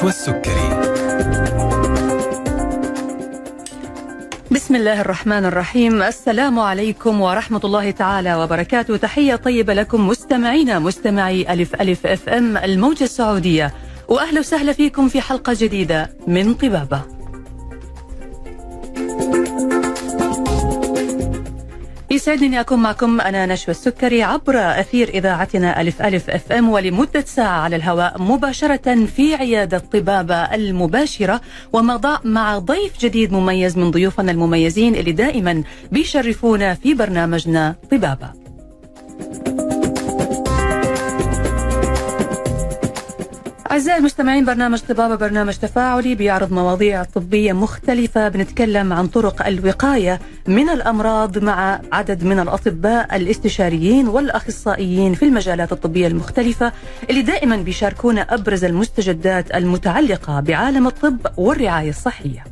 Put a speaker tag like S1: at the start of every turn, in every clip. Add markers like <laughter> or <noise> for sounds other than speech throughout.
S1: نشوى السكري
S2: بسم الله الرحمن الرحيم. السلام عليكم ورحمة الله تعالى وبركاته. تحية طيبة لكم مستمعينا مستمعي ألف ألف FM الموجة السعودية. وأهلا وسهلا فيكم في حلقة جديدة من طبابة يسعدني أكون معكم أنا نشوى السكري عبر أثير إذاعتنا ألف ألف FM ولمدة ساعة على الهواء مباشرة في عيادة طبابه المباشرة ومضاء مع ضيف جديد مميز من ضيوفنا المميزين اللي دائما بيشرفونا في برنامجنا طبابة. أعزائي المستمعين برنامج طبابة برنامج تفاعلي بيعرض مواضيع طبية مختلفة بنتكلم عن طرق الوقاية من الأمراض مع عدد من الأطباء الاستشاريين والأخصائيين في المجالات الطبية المختلفة اللي دائما بيشاركونا أبرز المستجدات المتعلقة بعالم الطب والرعاية الصحية.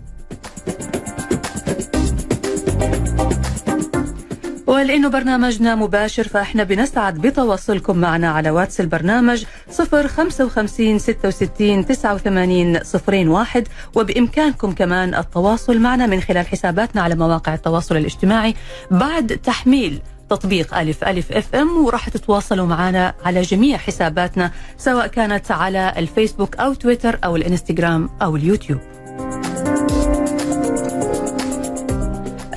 S2: ولأنه برنامجنا مباشر فإحنا بنسعد بتواصلكم معنا على واتس البرنامج 055 66 89 01 وبإمكانكم كمان التواصل معنا من خلال حساباتنا على مواقع التواصل الاجتماعي. بعد تحميل تطبيق ألف ألف أف أم وراح تتواصلوا معنا على جميع حساباتنا سواء كانت على الفيسبوك أو تويتر أو الإنستغرام أو اليوتيوب.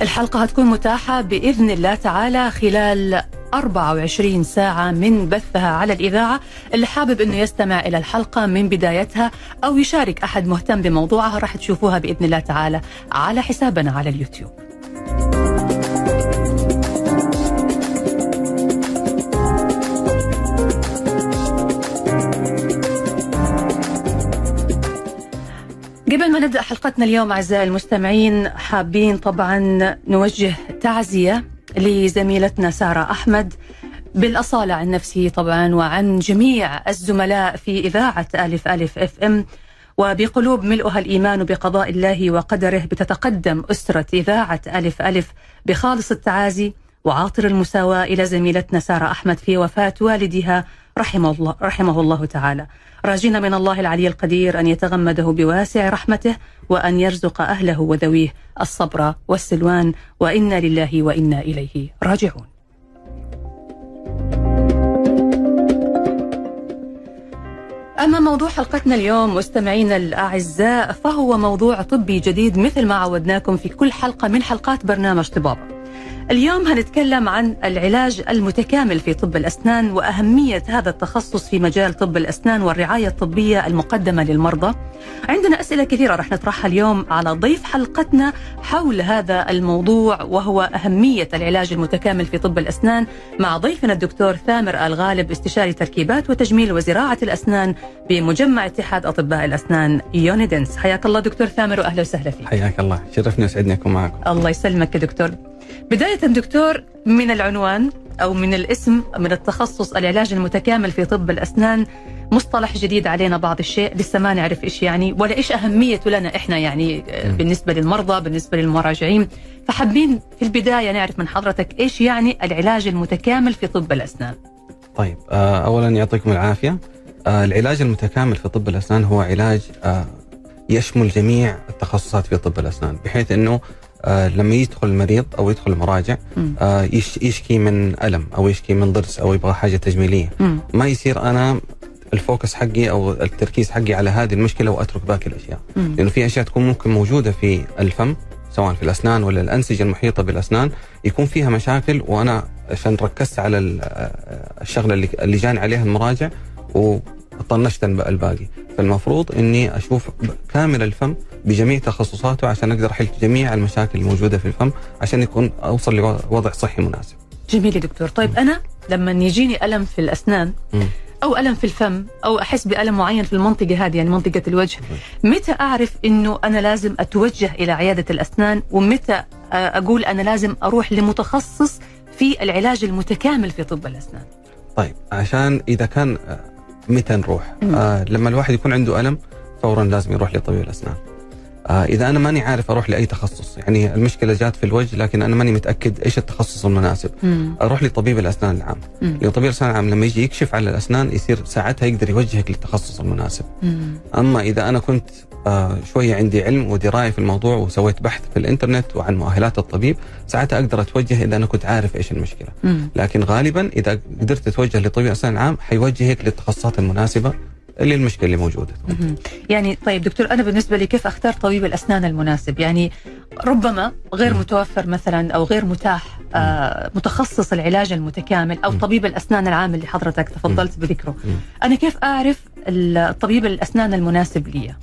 S2: الحلقة هتكون متاحة بإذن الله تعالى خلال 24 ساعة من بثها على الإذاعة. اللي حابب أنه يستمع إلى الحلقة من بدايتها أو يشارك أحد مهتم بموضوعها راح تشوفوها بإذن الله تعالى على حسابنا على اليوتيوب. قبل ما نبدأ حلقتنا اليوم أعزائي المستمعين حابين طبعا نوجه تعزية لزميلتنا سارة أحمد بالأصالة عن نفسي طبعا وعن جميع الزملاء في إذاعة ألف ألف أف إم وبقلوب ملؤها الإيمان بقضاء الله وقدره بتتقدم أسرة إذاعة ألف ألف بخالص التعازي وعاطر المساواة إلى زميلتنا سارة أحمد في وفاة والدها رحمه الله رحمه الله تعالى. راجين من الله العلي القدير أن يتغمده بواسع رحمته وأن يرزق أهله وذويه الصبر والسلوان وإنا لله وإنا إليه راجعون. أما موضوع حلقتنا اليوم مستمعينا الأعزاء فهو موضوع طبي جديد مثل ما عودناكم في كل حلقة من حلقات برنامج طبابة. اليوم هنتكلم عن العلاج المتكامل في طب الأسنان وأهمية هذا التخصص في مجال طب الأسنان والرعاية الطبية المقدمة للمرضى. عندنا أسئلة كثيرة رح نطرحها اليوم على ضيف حلقتنا حول هذا الموضوع وهو أهمية العلاج المتكامل في طب الأسنان مع ضيفنا الدكتور ثامر الغالب استشاري تركيبات وتجميل وزراعة الأسنان بمجمع اتحاد أطباء الأسنان يونيدنس حياك الله دكتور ثامر وأهلا وسهلا فيك.
S3: حياك الله. شرفني وسعدني أكون معكم.
S2: الله يسلمك يا دكتور. بداية دكتور من العنوان أو من الاسم من التخصص العلاج المتكامل في طب الأسنان مصطلح جديد علينا بعض الشيء لسه ما نعرف إيش يعني ولا إيش أهميته لنا إحنا يعني بالنسبة للمرضى بالنسبة للمراجعين. فحابين في البداية نعرف من حضرتك إيش يعني العلاج المتكامل في طب الأسنان.
S3: طيب آه، أولا يعطيكم العافية. آه، العلاج المتكامل في طب الأسنان هو علاج آه، يشمل جميع التخصصات في طب الأسنان بحيث أنه آه لما يدخل المريض أو يدخل المراجع آه يشكي من ألم أو يشكي من ضرس أو يبغى حاجة تجميلية. ما يصير أنا الفوكس حقي أو التركيز حقي على هذه المشكلة وأترك باقي الأشياء. لأنه في أشياء تكون ممكن موجودة في الفم سواء في الأسنان ولا الأنسجة المحيطة بالأسنان يكون فيها مشاكل وأنا عشان ركزت على آه، الشغلة اللي اللي جاني عليها المراجع وطنشت الباقي. فالمفروض إني أشوف كامل الفم بجميع تخصصاته عشان أقدر أحل جميع المشاكل الموجودة في الفم عشان يكون أوصل لوضع صحي مناسب.
S2: جميل يا دكتور، طيب أنا لما يجيني ألم في الأسنان أو ألم في الفم أو أحس بألم معين في المنطقة هذه يعني منطقة الوجه متى أعرف إنه أنا لازم أتوجه إلى عيادة الأسنان؟ ومتى أقول أنا لازم أروح لمتخصص في العلاج المتكامل في طب الأسنان؟
S3: طيب عشان إذا كان متى نروح آه لما الواحد يكون عنده ألم فورا لازم يروح لطبيب الأسنان آه إذا أنا ماني عارف أروح لأي تخصص يعني المشكلة جات في الوجه لكن أنا ماني متأكد إيش التخصص المناسب
S2: مم.
S3: أروح لطبيب الأسنان العام
S2: مم.
S3: لأن طبيب الأسنان العام لما يجي يكشف على الأسنان يصير ساعتها يقدر يوجهك للتخصص المناسب
S2: مم.
S3: أما إذا أنا كنت شوية عندي علم ودراية في الموضوع وسويت بحث في الإنترنت وعن مؤهلات الطبيب ساعتها أقدر أتوجه إذا أنا كنت عارف إيش المشكلة
S2: مم.
S3: لكن غالبا إذا قدرت تتوجه لطبيب الاسنان العام حيوجهك للتخصصات المناسبة للمشكله اللي موجودة
S2: مهم. يعني طيب دكتور أنا بالنسبة لي كيف أختار طبيب الأسنان المناسب يعني ربما غير
S3: مم.
S2: متوفر مثلا أو غير متاح آه متخصص العلاج المتكامل أو
S3: مم.
S2: طبيب الأسنان العام اللي حضرتك تفضلت بذكره
S3: مم.
S2: أنا كيف أعرف الطبيب الأسنان المناسب لي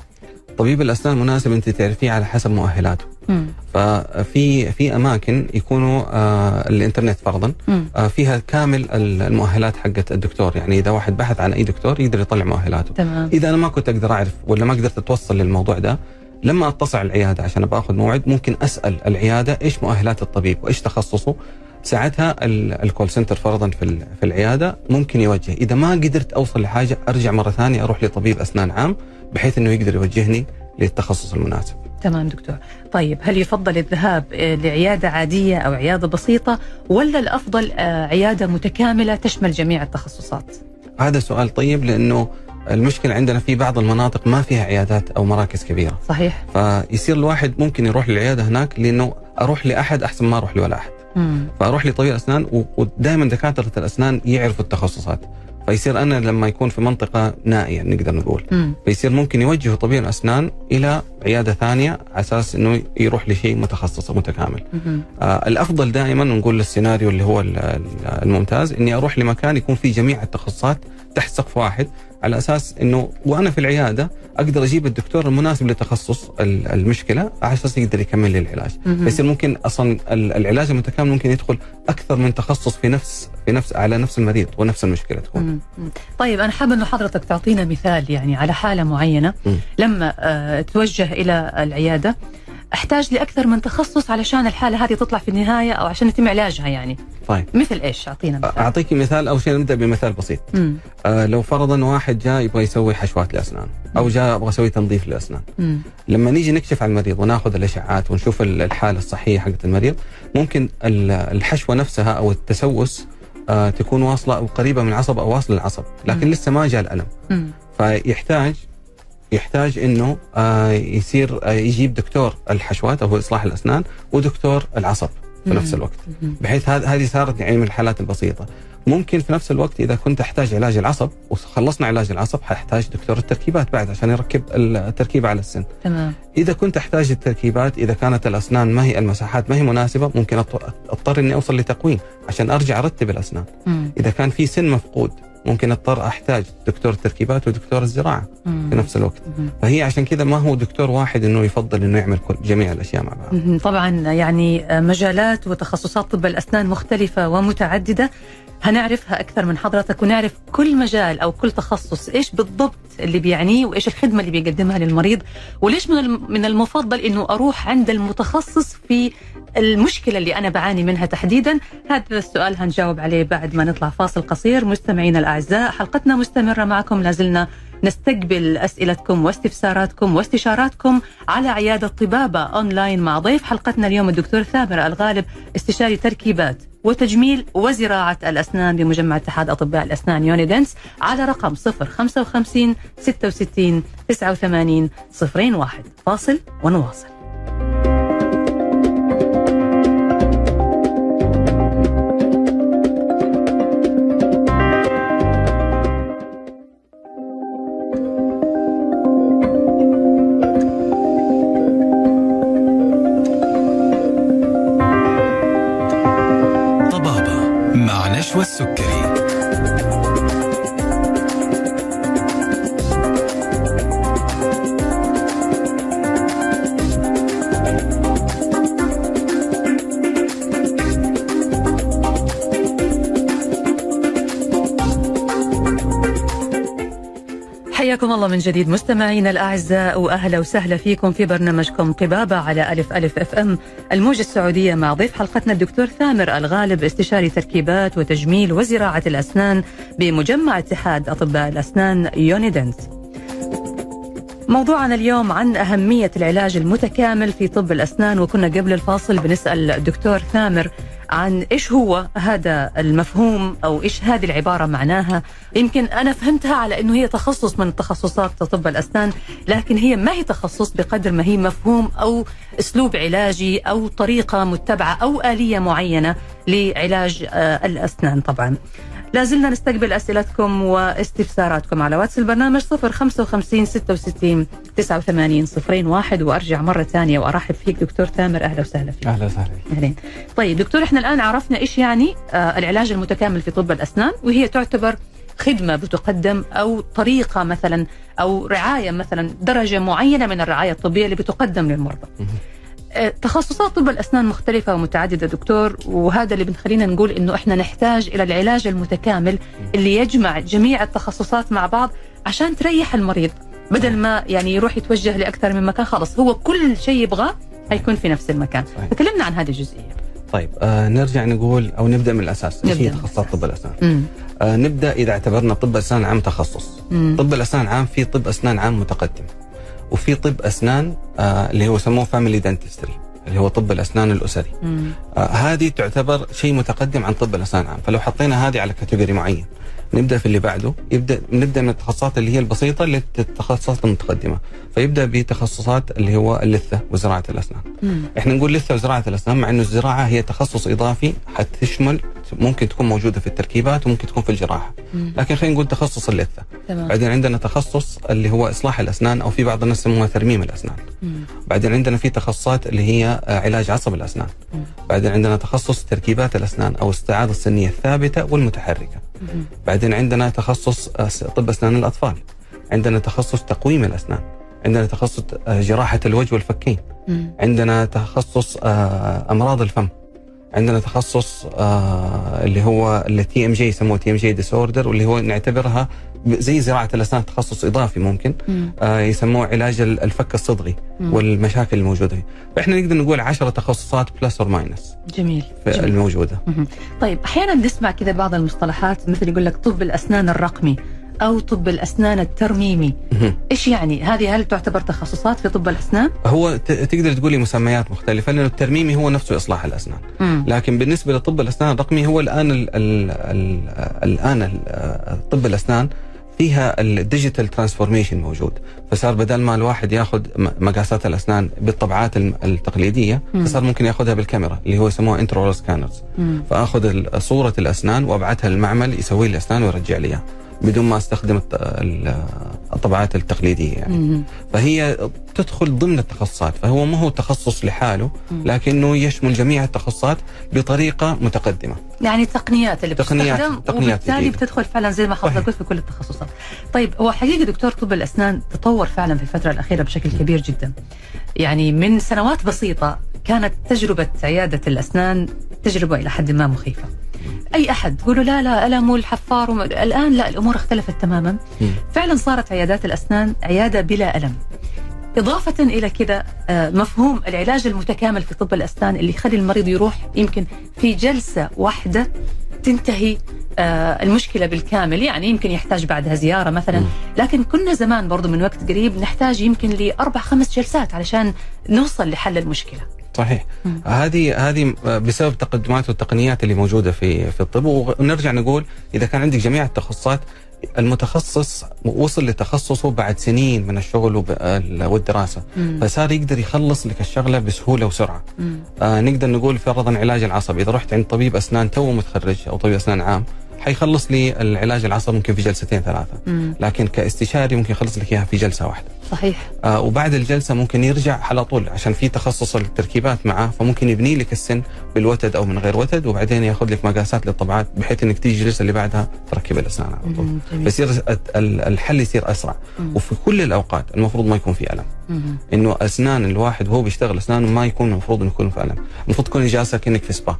S3: طبيب الأسنان المناسب أنت تعرفيه على حسب مؤهلاته.
S2: مم.
S3: ففي في أماكن يكونوا آه الإنترنت فرضا
S2: مم.
S3: آه فيها كامل المؤهلات حقت الدكتور. يعني إذا واحد بحث عن أي دكتور يقدر يطلع مؤهلاته.
S2: تمام.
S3: إذا أنا ما كنت أقدر أعرف ولا ما قدرت أتوصل للموضوع ده لما أتصل على العيادة عشان أبغى اخذ موعد ممكن أسأل العيادة إيش مؤهلات الطبيب وإيش تخصصه. ساعتها ال- الكول سنتر فرضا في في العيادة ممكن يوجه. إذا ما قدرت أوصل لحاجة أرجع مرة ثانية أروح لطبيب أسنان عام. بحيث إنه يقدر يوجهني للتخصص المناسب.
S2: تمام دكتور. طيب هل يفضل الذهاب آه، لعيادة عادية أو عيادة بسيطة ولا الأفضل آه، عيادة متكاملة تشمل جميع التخصصات؟
S3: هذا سؤال طيب لأنه المشكلة عندنا في بعض المناطق ما فيها عيادات أو مراكز كبيرة.
S2: صحيح.
S3: فيصير الواحد ممكن يروح للعيادة هناك لأنه أروح لأحد أحسن ما أروح لولا أحد.
S2: مم.
S3: فأروح لطبيب اسنان ودائما دكاترة الأسنان يعرفوا التخصصات. فيصير أنا لما يكون في منطقة نائية نقدر نقول
S2: مم.
S3: فيصير ممكن يوجهوا طبيب الأسنان إلى عيادة ثانية على أساس إنه يروح لشيء متخصص متكامل. آه الأفضل دائما نقول السيناريو اللي هو ال- ال- الممتاز إني أروح لمكان يكون فيه جميع التخصصات تحت سقف واحد على أساس إنه وأنا في العيادة أقدر أجيب الدكتور المناسب لتخصص ال- المشكلة على أساس يقدر يكمل لي العلاج.
S2: مهم.
S3: فيصير ممكن أصلا ال- العلاج المتكامل ممكن يدخل أكثر من تخصص في نفس في نفس على نفس المريض ونفس المشكلة تكون.
S2: طيب أنا حابه انه حضرتك تعطينا مثال يعني على حالة معينة
S3: مم.
S2: لما آه، توجه إلى العيادة أحتاج لأكثر من تخصص علشان الحالة هذه تطلع في النهاية أو عشان يتم علاجها يعني
S3: طيب
S2: مثل إيش أعطينا مثال
S3: أعطيك مثال أول شيء نبدأ بمثال بسيط.
S2: مم.
S3: آه لو فرضا واحد جاء يبغى يسوي حشوات لأسنان أو جاء أبغى أسوي تنظيف للاسنان.
S2: مم.
S3: لما نيجي نكشف على المريض وناخذ الإشعاعات ونشوف ال- الحالة الصحية حقت المريض ممكن ال- الحشوة نفسها أو التسوس آه تكون واصلة أو قريبة من العصب أو واصلة للعصب لكن
S2: مم.
S3: لسه ما جاء الألم
S2: مم.
S3: فيحتاج يحتاج إنه آه يصير آه يجيب دكتور الحشوات أو إصلاح الأسنان ودكتور العصب في نفس. الوقت. بحيث هذه صارت يعني من الحالات البسيطة ممكن في نفس الوقت إذا كنت أحتاج علاج العصب وخلصنا علاج العصب حاحتاج دكتور التركيبات بعد عشان يركب التركيبة على السن
S2: تمام
S3: إذا كنت أحتاج التركيبات إذا كانت الأسنان ما هي المساحات ما هي مناسبة ممكن أضطر إني أوصل لتقويم عشان أرجع أرتب الأسنان
S2: مم.
S3: إذا كان في سن مفقود ممكن اضطر احتاج دكتور التركيبات ودكتور الزراعة
S2: مم.
S3: في نفس الوقت
S2: مم.
S3: فهي عشان كذا ما هو دكتور واحد إنه يفضل إنه يعمل كل جميع الأشياء مع بعض.
S2: طبعا يعني مجالات وتخصصات طب الأسنان مختلفة ومتعددة هنعرفها أكثر من حضرتك ونعرف كل مجال أو كل تخصص إيش بالضبط اللي بيعنيه وإيش الخدمة اللي بيقدمها للمريض وليش من الم- من المفضل إنه أروح عند المتخصص في المشكلة اللي أنا بعاني منها تحديدا؟ هذا السؤال هنجاوب عليه بعد ما نطلع فاصل قصير. مستمعينا الأعزاء حلقتنا مستمرة معكم. لازلنا نستقبل أسئلتكم واستفساراتكم واستشاراتكم على عيادة طبابة أونلاين مع ضيف حلقتنا اليوم الدكتور ثامر الغالب استشاري تركيبات. وتجميل وزراعة الأسنان بمجمع اتحاد أطباء الأسنان يونيدنس على رقم 055 66 89 01 فاصل ونواصل.
S1: مع نشوى
S2: حياكم الله من جديد مستمعينا الأعزاء وأهلا وسهلا فيكم في برنامجكم طبابه على ألف ألف FM الموجة السعودية مع ضيف حلقتنا الدكتور ثامر الغالب استشاري تركيبات وتجميل وزراعة الأسنان بمجمع اتحاد أطباء الأسنان يونيدنس. موضوعنا اليوم عن أهمية العلاج المتكامل في طب الأسنان وكنا قبل الفاصل بنسأل الدكتور ثامر عن إيش هو هذا المفهوم أو إيش هذه العبارة معناها. يمكن أنا فهمتها على أنه هي تخصص من تخصصات طب الأسنان لكن هي ما هي تخصص بقدر ما هي مفهوم أو أسلوب علاجي أو طريقة متبعة أو آلية معينة لعلاج آه، الأسنان طبعا. لازلنا نستقبل أسئلتكم واستفساراتكم على واتس البرنامج 055 66 89 01 وأرجع مرة ثانية وأرحب فيك دكتور ثامر أهلا وسهلا فيك.
S3: أهلا وسهلا
S2: أهلين. طيب دكتور إحنا الآن عرفنا إيش يعني آه العلاج المتكامل في طب الأسنان وهي تعتبر خدمة بتقدم أو طريقة مثلا أو رعاية مثلا درجة معينة من الرعاية الطبية اللي بتقدم للمرضى. آه، تخصصات طب الأسنان مختلفة ومتعددة دكتور وهذا اللي بنخلينا نقول إنه إحنا نحتاج إلى العلاج المتكامل اللي يجمع جميع التخصصات مع بعض عشان تريح المريض بدل ما يعني يروح يتوجه لأكثر من مكان خلص هو كل شيء يبغاه حيكون في نفس المكان
S3: صحيح.
S2: فكلمنا عن هذه الجزئية
S3: طيب آه نرجع نقول أو نبدأ من الأساس إيش هي تخصصات. طب
S2: الأسنان؟
S3: آه نبدأ إذا اعتبرنا طب أسنان عام تخصص
S2: مم.
S3: طب الأسنان عام في طب أسنان عام متقدم وفي طب أسنان آه اللي هو يسموه family dentistry اللي هو طب الأسنان
S2: الأسري.
S3: آه هذه تعتبر شيء متقدم عن طب الأسنان عام فلو حطينا هذه على category معين نبدأ في اللي بعده. يبدأ نبدأ من التخصصات اللي هي البسيطة للتخصصات المتقدمة. فيبدأ بتخصصات اللي هو اللثة وزراعة الأسنان.
S2: مم.
S3: إحنا نقول لثة وزراعة الأسنان مع إنه الزراعة هي تخصص إضافي حتشمل ممكن تكون موجودة في التركيبات وممكن تكون في الجراحة
S2: مم.
S3: لكن خلينا نقول تخصص اللثة
S2: تمام
S3: بعدين عندنا تخصص اللي هو إصلاح الأسنان أو في بعض الناس يسموها ترميم الأسنان
S2: مم.
S3: بعدين عندنا في تخصصات اللي هي علاج عصب الأسنان
S2: مم.
S3: بعدين عندنا تخصص تركيبات الأسنان أو استعاضه السنية الثابتة والمتحركة
S2: مم.
S3: بعدين عندنا تخصص طب أسنان الأطفال عندنا تخصص تقويم الأسنان عندنا تخصص آه، جراحة الوجه والفكين
S2: مم.
S3: عندنا تخصص آه، أمراض الفم عندنا تخصص آه، اللي هو التي ام جي يسموه تي ام جي ديس اوردر واللي هو نعتبرها زي زراعة الأسنان تخصص إضافي ممكن
S2: مم.
S3: آه، يسموه علاج ال- الفك الصدغي
S2: مم.
S3: والمشاكل الموجودة فاحنا نقدر نقول 10 تخصصات plus or minus
S2: جميل جميل. الموجودة. طيب أحيانا نسمع كذا بعض المصطلحات مثل يقول لك طب الأسنان الرقمي أو طب الأسنان الترميمي. إيش يعني هذه هل تعتبر تخصصات في طب الأسنان
S3: هو تقدر تقولي مسميات مختلفة لأنه الترميمي هو نفسه إصلاح الأسنان
S2: مم.
S3: لكن بالنسبة لطب الأسنان الرقمي هو الآن ال ال ال الآن ال- طب الأسنان فيها ال digital transformation موجود فصار بدل ما الواحد ياخذ مقاسات الأسنان بالطبعات التقليدية
S2: مم.
S3: فصار ممكن ياخذها بالكاميرا اللي هو يسموها
S2: intraoral
S3: scanners. فأخذ صورة الأسنان وأبعثها للمعمل يسوي لي الاسنان ويرجع لي اياها بدون ما أستخدم الط- ال- الطبعات التقليدية يعني
S2: مم.
S3: فهي تدخل ضمن التخصصات فهو ما هو تخصص لحاله لكنه يشمل جميع التخصصات بطريقة متقدمة
S2: يعني التقنيات اللي
S3: تقنيات-
S2: بتستخدم
S3: تقنيات
S2: وبالتالي
S3: جديدة.
S2: بتدخل فعلا زي ما حضرتك. قلت في كل التخصصات. طيب هو حقيقه دكتور طب الأسنان تطور فعلا في الفترة الأخيرة بشكل كبير جدا. يعني من سنوات بسيطة كانت تجربة عيادة الأسنان تجربة إلى حد ما مخيفة. أي أحد تقولوا لا لا الم والحفار وم... الآن لا الأمور اختلفت تماما.
S3: مم.
S2: فعلا صارت عيادات الأسنان عيادة بلا ألم. إضافة إلى كده آه، مفهوم العلاج المتكامل في طب الأسنان اللي يخلي المريض يروح يمكن في جلسة واحدة تنتهي آه، المشكلة بالكامل يعني يمكن يحتاج بعدها زيارة مثلا. لكن كنا زمان برضو من وقت قريب نحتاج يمكن لأربع خمس جلسات علشان نوصل لحل المشكلة
S3: صحيح. هذه هذه بسبب التقدمات والتقنيات اللي موجودة في في الطب ونرجع نقول إذا كان عندك جميع التخصصات المتخصص وصل لتخصصه بعد سنين من الشغل والدراسة
S2: مم.
S3: فصار يقدر يخلص لك الشغلة بسهولة وسرعة
S2: مم.
S3: آه نقدر نقول فرضا علاج العصب إذا رحت عند طبيب أسنان تو متخرج أو طبيب أسنان عام حيخلص لي العلاج العصب ممكن في جلستين ثلاثة
S2: مم.
S3: لكن كاستشاري ممكن يخلص لك إياها في جلسة واحدة
S2: صحيح
S3: آه وبعد الجلسة ممكن يرجع على طول عشان في تخصص التركيبات معاه فممكن يبني لك السن بالوتد أو من غير وتد وبعدين ياخذ لك مقاسات للطبعات بحيث إنك تيجي الجلسة اللي بعدها تركب الأسنان على طول. فيصير الحل يصير أسرع
S2: مم.
S3: وفي كل الأوقات المفروض ما يكون في ألم
S2: مم.
S3: إنه أسنان الواحد وهو بيشتغل أسنانه ما يكون المفروض إنه يكون في ألم المفروض تكون جالسه كانك في سبا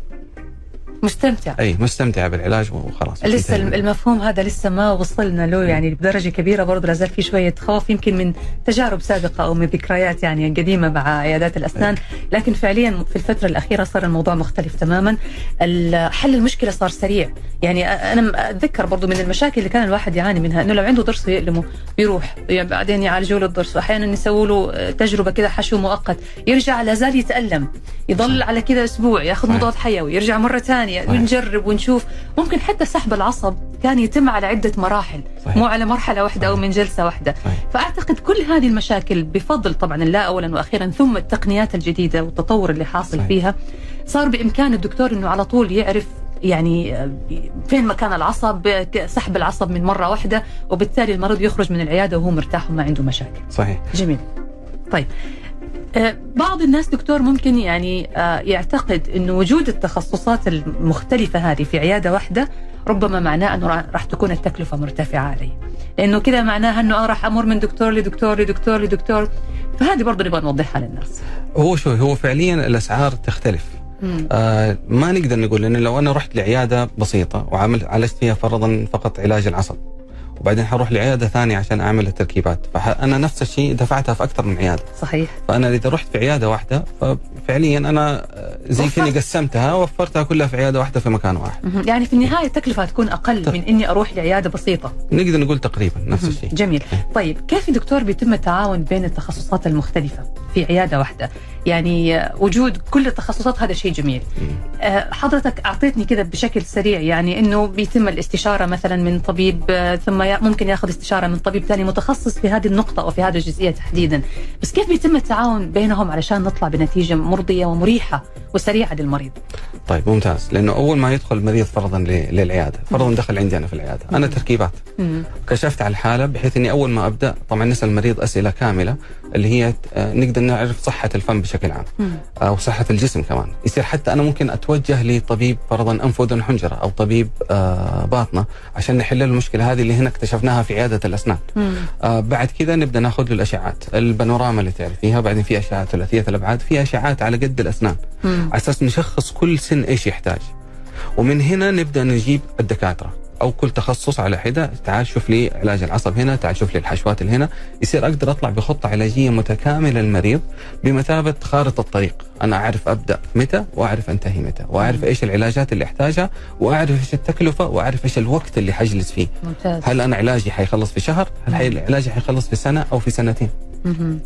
S2: مستمتع.
S3: أي مستمتعه بالعلاج وخلاص.
S2: لسه. المفهوم هذا لسه ما وصلنا له يعني بدرجة كبيرة برضه لازال في شوية خوف يمكن من تجارب سابقة أو من ذكريات يعني قديمة مع عيادات الأسنان. لكن فعليا في الفترة الأخيرة صار الموضوع مختلف تماما. حل المشكلة صار سريع. يعني أنا أتذكر برضه من المشاكل اللي كان الواحد يعاني منها إنه لو عنده ضرس يألمه يروح يعني بعدين يعالجوا له الضرس. وأحيانا يسووا له تجربة كذا حشو مؤقت يرجع لا زال يتألم يضل على كذا أسبوع ياخذ. مضاد حيوي يرجع مرة ثانية
S3: صحيح.
S2: ونجرب ونشوف ممكن حتى سحب العصب كان يتم على عدة مراحل
S3: صحيح.
S2: مو على مرحلة واحدة أو
S3: صحيح.
S2: من جلسة واحدة
S3: صحيح.
S2: فأعتقد كل هذه المشاكل بفضل طبعا الله أولا وأخيرا ثم التقنيات الجديدة والتطور اللي حاصل
S3: صحيح.
S2: فيها صار بإمكان الدكتور أنه على طول يعرف يعني آه، فين مكان العصب سحب العصب من مرة واحدة وبالتالي المريض يخرج من العيادة وهو مرتاح وما عنده مشاكل
S3: صحيح
S2: جميل طيب بعض الناس دكتور ممكن يعني آه، يعتقد انه وجود التخصصات المختلفة هذه في عيادة واحدة ربما معناه أنه را- راح تكون التكلفة مرتفعة علي لأنه كذا معناها أنه أنا راح أمر من دكتور لدكتور لدكتور لدكتور. فهذه برضه نبغى نوضحها للناس.
S3: هو شو هو فعليا الأسعار تختلف.
S2: مم.
S3: آه ما نقدر نقول لأن لو أنا رحت لعيادة بسيطة وعمل عالجت فيها فرضا فقط علاج العصب. وبعدين حروح لعيادة ثانية عشان أعمل التركيبات. فأنا نفس الشيء دفعتها في أكثر من عيادة.
S2: صحيح.
S3: فأنا إذا رحت في عيادة واحدة ففعليا أنا زي. كني قسمتها وفرتها كلها في عيادة واحدة في مكان واحد.
S2: يعني في النهاية التكلفة هتكون أقل
S3: طيب.
S2: من إني أروح لعيادة بسيطة.
S3: نقدر نقول تقريبا نفس. الشيء.
S2: جميل. طيب كيف دكتور بيتم التعاون بين التخصصات المختلفة؟ في عيادة واحدة. يعني وجود كل التخصصات هذا شيء جميل. آه، حضرتك أعطيتني كذا بشكل سريع يعني أنه بيتم الاستشارة مثلا من طبيب آه، ثم ممكن يأخذ استشارة من طبيب ثاني متخصص في هذه النقطة أو في هذه الجزئية تحديدا. بس كيف بيتم التعاون بينهم علشان نطلع بنتيجة مرضية ومريحة وسريعة للمريض؟
S3: طيب ممتاز. لأنه أول ما يدخل المريض فرضا للعيادة فرضا دخل عندي أنا في العيادة. أنا تركيبات. كشفت على الحالة بحيث إني أول ما أبدأ طبعا نسأل المريض أسئلة كاملة اللي هي آه، نقدر نعرف صحة الفم بشكل عام. أو صحة الجسم كمان. يصير حتى أنا ممكن أتوجه لطبيب فرضا انف واذن حنجره أو طبيب آه، باطنة عشان نحل له المشكلة هذه اللي هنا اكتشفناها في عيادة
S2: الأسنان.
S3: آه بعد كذا نبدأ ناخذ له الاشعات البانوراما اللي تعرفيها بعدين في أشعة ثلاثية الأبعاد. في أشعات على قد
S2: الأسنان.
S3: على أساس نشخص كل سن إيش يحتاج. ومن هنا نبدأ نجيب الدكاترة. أو كل تخصص على حدة. تعال شوف لي علاج العصب هنا تعال شوف لي الحشوات اللي هنا. يصير أقدر أطلع بخطة علاجية متكاملة للمريض بمثابة خارطة الطريق. أنا أعرف أبدأ متى وأعرف أنتهي متى وأعرف إيش العلاجات اللي أحتاجها وأعرف إيش التكلفة وأعرف إيش الوقت اللي حجلس فيه.
S2: ممتاز.
S3: هل أنا علاجي حيخلص في شهر؟ هل علاجي حيخلص في سنة أو في سنتين.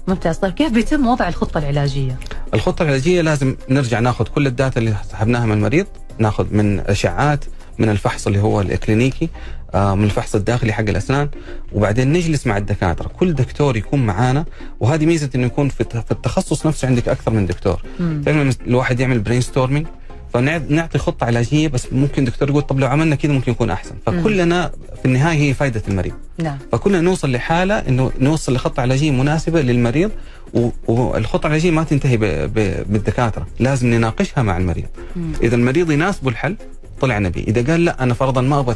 S2: ممتاز. طيب كيف بيتم وضع الخطة العلاجية؟
S3: الخطة العلاجية لازم نرجع ناخذ كل ال data اللي سحبناها من المريض ناخذ من اشعاعات من الفحص اللي هو الكلينيكي آه، من الفحص الداخلي حق الأسنان. وبعدين نجلس مع الدكاترة. كل دكتور يكون معانا وهذه ميزة إنه يكون في التخصص نفسه عندك أكثر من دكتور. الواحد يعمل brainstorming فنعطي خطة علاجية بس ممكن دكتور يقول طب لو عملنا كذا ممكن يكون أحسن. فكلنا في النهاية هي فائده المريض.
S2: نعم.
S3: فكلنا نوصل لحالة إنه نوصل لخطة علاجية مناسبة للمريض والخطة العلاجية ما تنتهي بالدكاترة، لازم نناقشها مع المريض.
S2: مم.
S3: إذا المريض يناسبه الحل طلع نبي، إذا قال لا أنا فرضا ما أبغى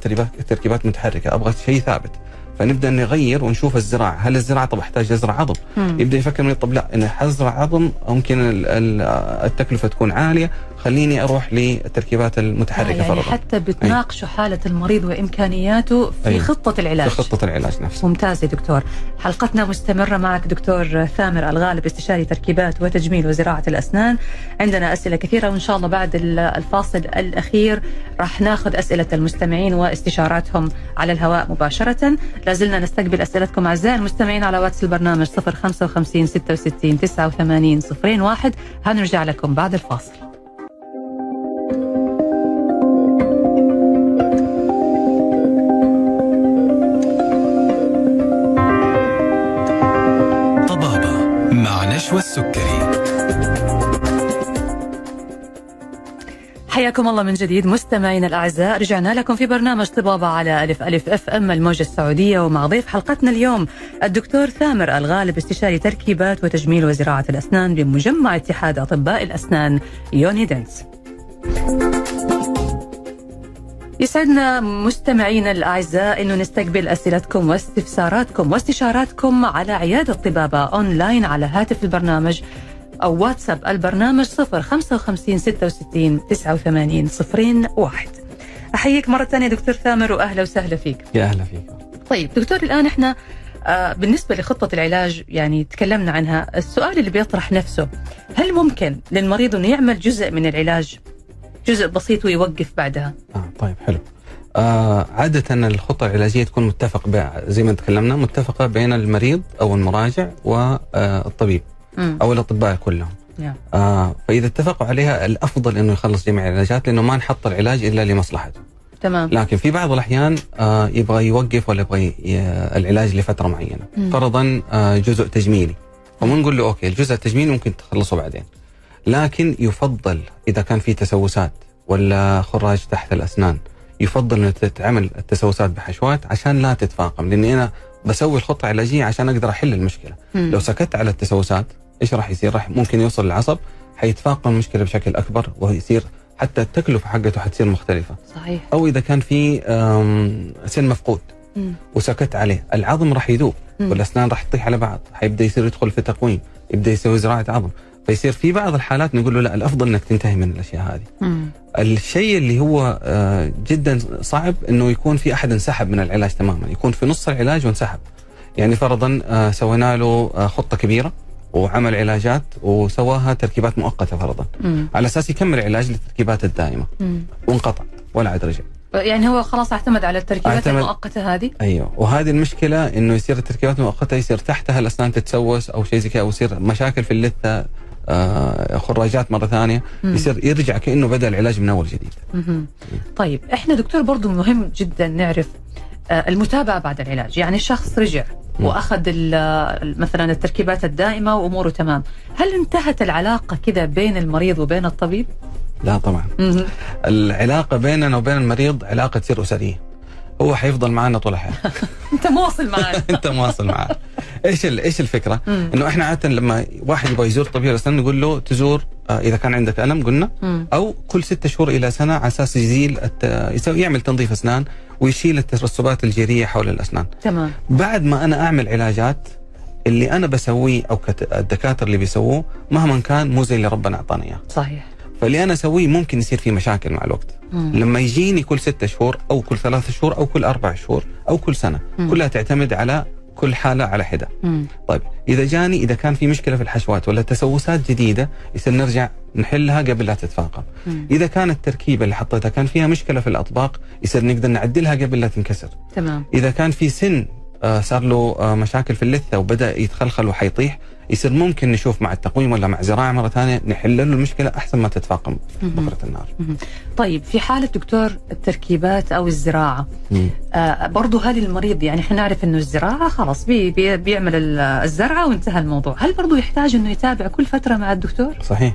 S3: تركيبات متحركة، أبغى شيء ثابت. فنبدأ نغير ونشوف الزراعة، هل الزراعة طب أحتاج ازرع عظم؟
S2: مم.
S3: يبدأ يفكر المريض طب لا أنا حزرع عظم ممكن ال- ال- التكلفة تكون عالية، خليني أروح للتركيبات
S2: آه
S3: المتحركه
S2: يعني
S3: فرضا.
S2: حتى بتناقشوا حالة المريض وإمكانياته في
S3: أي.
S2: خطة العلاج.
S3: في خطة العلاج نفسه.
S2: ممتاز يا دكتور. حلقتنا مستمرة معك دكتور ثامر الغالب استشاري تركيبات وتجميل وزراعة الأسنان. عندنا أسئلة كثيرة وإن شاء الله بعد ال- الفاصل الأخير راح ناخذ أسئلة المستمعين واستشاراتهم على الهواء مباشرة. لازلنا نستقبل أسئلتكم أعزائي المستمعين على واتس البرنامج 055 66 89 01 هنرجع لكم بعد الفاصل.
S1: مع نشوى السكري
S2: حياكم الله من جديد مستمعينا الأعزاء. رجعنا لكم في برنامج طبابة على ألف ألف FM الموجة السعودية ومع ضيف حلقتنا اليوم الدكتور ثامر الغالب استشاري تركيبات وتجميل وزراعة الأسنان بمجمع اتحاد أطباء الأسنان يونيدنس يسعدنا مستمعينا الأعزاء إنه نستقبل أسئلتكم واستفساراتكم واستشاراتكم على عيادة طبابه أونلاين على هاتف البرنامج أو واتساب البرنامج 055 66 89 صفرين واحد. أحييك مرة ثانية دكتور ثامر وأهلا وسهلا فيك.
S3: يا أهلا فيك.
S2: طيب دكتور الآن إحنا آه، بالنسبة لخطة العلاج يعني تكلمنا عنها السؤال اللي بيطرح نفسه هل ممكن للمريض أنه يعمل جزء من العلاج؟ جزء بسيط ويوقف بعدها.
S3: آه طيب حلو. آه عادة الخطة العلاجية تكون متفق زي ما تكلمنا متفقة بين المريض أو المراجع والطبيب
S2: مم.
S3: أو الأطباء كلهم.
S2: نعم.
S3: آه فإذا اتفقوا عليها الأفضل أنه يخلص جميع العلاجات لأنه ما نحط العلاج إلا لمصلحته.
S2: تمام.
S3: لكن في بعض الأحيان آه يبغى يوقف ولا يبغى العلاج لفترة معينة.
S2: مم.
S3: فرضا آه جزء تجميلي. فمنقول له أوكي الجزء التجميلي ممكن تخلصه بعدين. لكن يفضل إذا كان في تسوسات ولا خراج تحت الأسنان يفضل أن تتعمل التسوسات بحشوات عشان لا تتفاقم لأني أنا بسوي الخطة العلاجية عشان أقدر أحل المشكلة
S2: مم.
S3: لو سكت على التسوسات إيش راح يصير؟ راح ممكن يوصل للعصب حيتفاقم المشكلة بشكل أكبر ويصير حتى التكلفة حقته حتصير مختلفة
S2: صحيح
S3: أو إذا كان في سن مفقود
S2: مم.
S3: وسكت عليه العظم راح يذوب. والأسنان راح تطيح على بعض حيبدأ يصير يدخل في تقويم يبدأ يسوي زراعة عظم فيصير في بعض الحالات نقول له لا الأفضل إنك تنتهي من الأشياء هذه.
S2: مم.
S3: الشيء اللي هو آه، جدا صعب إنه يكون في أحد انسحب من العلاج تماما. يكون في نص العلاج وانسحب. يعني فرضا آه، سوينا له آه، خطة كبيرة وعمل علاجات وسواها تركيبات مؤقتة فرضا.
S2: مم.
S3: على أساس يكمل علاج للتركيبات الدائمة.
S2: مم.
S3: وانقطع ولا عاد رجع.
S2: يعني هو خلاص اعتمد على التركيبات
S3: اعتمد-
S2: المؤقتة هذه؟
S3: أيوه. وهذه المشكلة إنه يصير التركيبات المؤقتة يصير تحتها الأسنان تتسوس أو شيء زي كذا أو يصير مشاكل في اللثة. خراجات مرة ثانية
S2: مم.
S3: يصير يرجع كأنه بدأ العلاج من أول جديد.
S2: طيب إحنا دكتور برضو مهم جدا نعرف آه، المتابعة بعد العلاج يعني الشخص رجع. وأخذ مثلا التركيبات الدائمة وأموره تمام هل انتهت العلاقة كذا بين المريض وبين الطبيب
S3: لا طبعا. العلاقة بيننا وبين المريض علاقة تصير أسرية هو حيفضل معنا طول الحياة. <laughs>
S2: انت مواصل معنا <laughs>
S3: انت مواصل معاه إيش إيش
S2: الفكرة.
S3: انه إحنا عادة لما واحد يبغى يزور طبيب الاسنان نقول له تزور آه، إذا كان عندك ألم قلنا. أو كل ستة شهور إلى سنة على أساس يزيل الت... يسوي يعمل تنظيف أسنان ويشيل الترسبات الجيريه حول الأسنان.
S2: تمام.
S3: بعد ما أنا أعمل علاجات اللي أنا بسويه أو. الدكاترة اللي بيسووه مهما كان مو زي اللي ربنا اعطانا إياه.
S2: صحيح.
S3: فاللي أنا أسويه ممكن يصير فيه مشاكل مع الوقت
S2: مم.
S3: لما يجيني كل ستة شهور أو كل ثلاثة شهور أو كل أربع شهور أو كل سنة
S2: مم.
S3: كلها تعتمد على كل حالة على حدة
S2: مم.
S3: طيب إذا جاني إذا كان في مشكلة في الحشوات ولا تسوسات جديدة يصير نرجع نحلها قبل لا تتفاقم
S2: مم.
S3: إذا كانت التركيبة اللي حطيتها كان فيها مشكلة في الأطباق يصير نقدر نعدلها قبل لا تنكسر
S2: تمام
S3: إذا كان في سن آه، صار له آه، مشاكل في اللثة وبدأ يتخلخل وحيطيح يصير ممكن نشوف مع التقويم ولا مع زراعة مرة ثانية نحل له المشكلة أحسن ما تتفاقم. بكرة النار.
S2: طيب في حالة دكتور التركيبات أو الزراعة
S3: مم.
S2: آه برضو هذه المريض يعني إحنا نعرف إنه الزراعة خلاص بي بي بيعمل ال- الزرعة وانتهى الموضوع هل برضو يحتاج إنه يتابع كل فترة مع الدكتور؟
S3: صحيح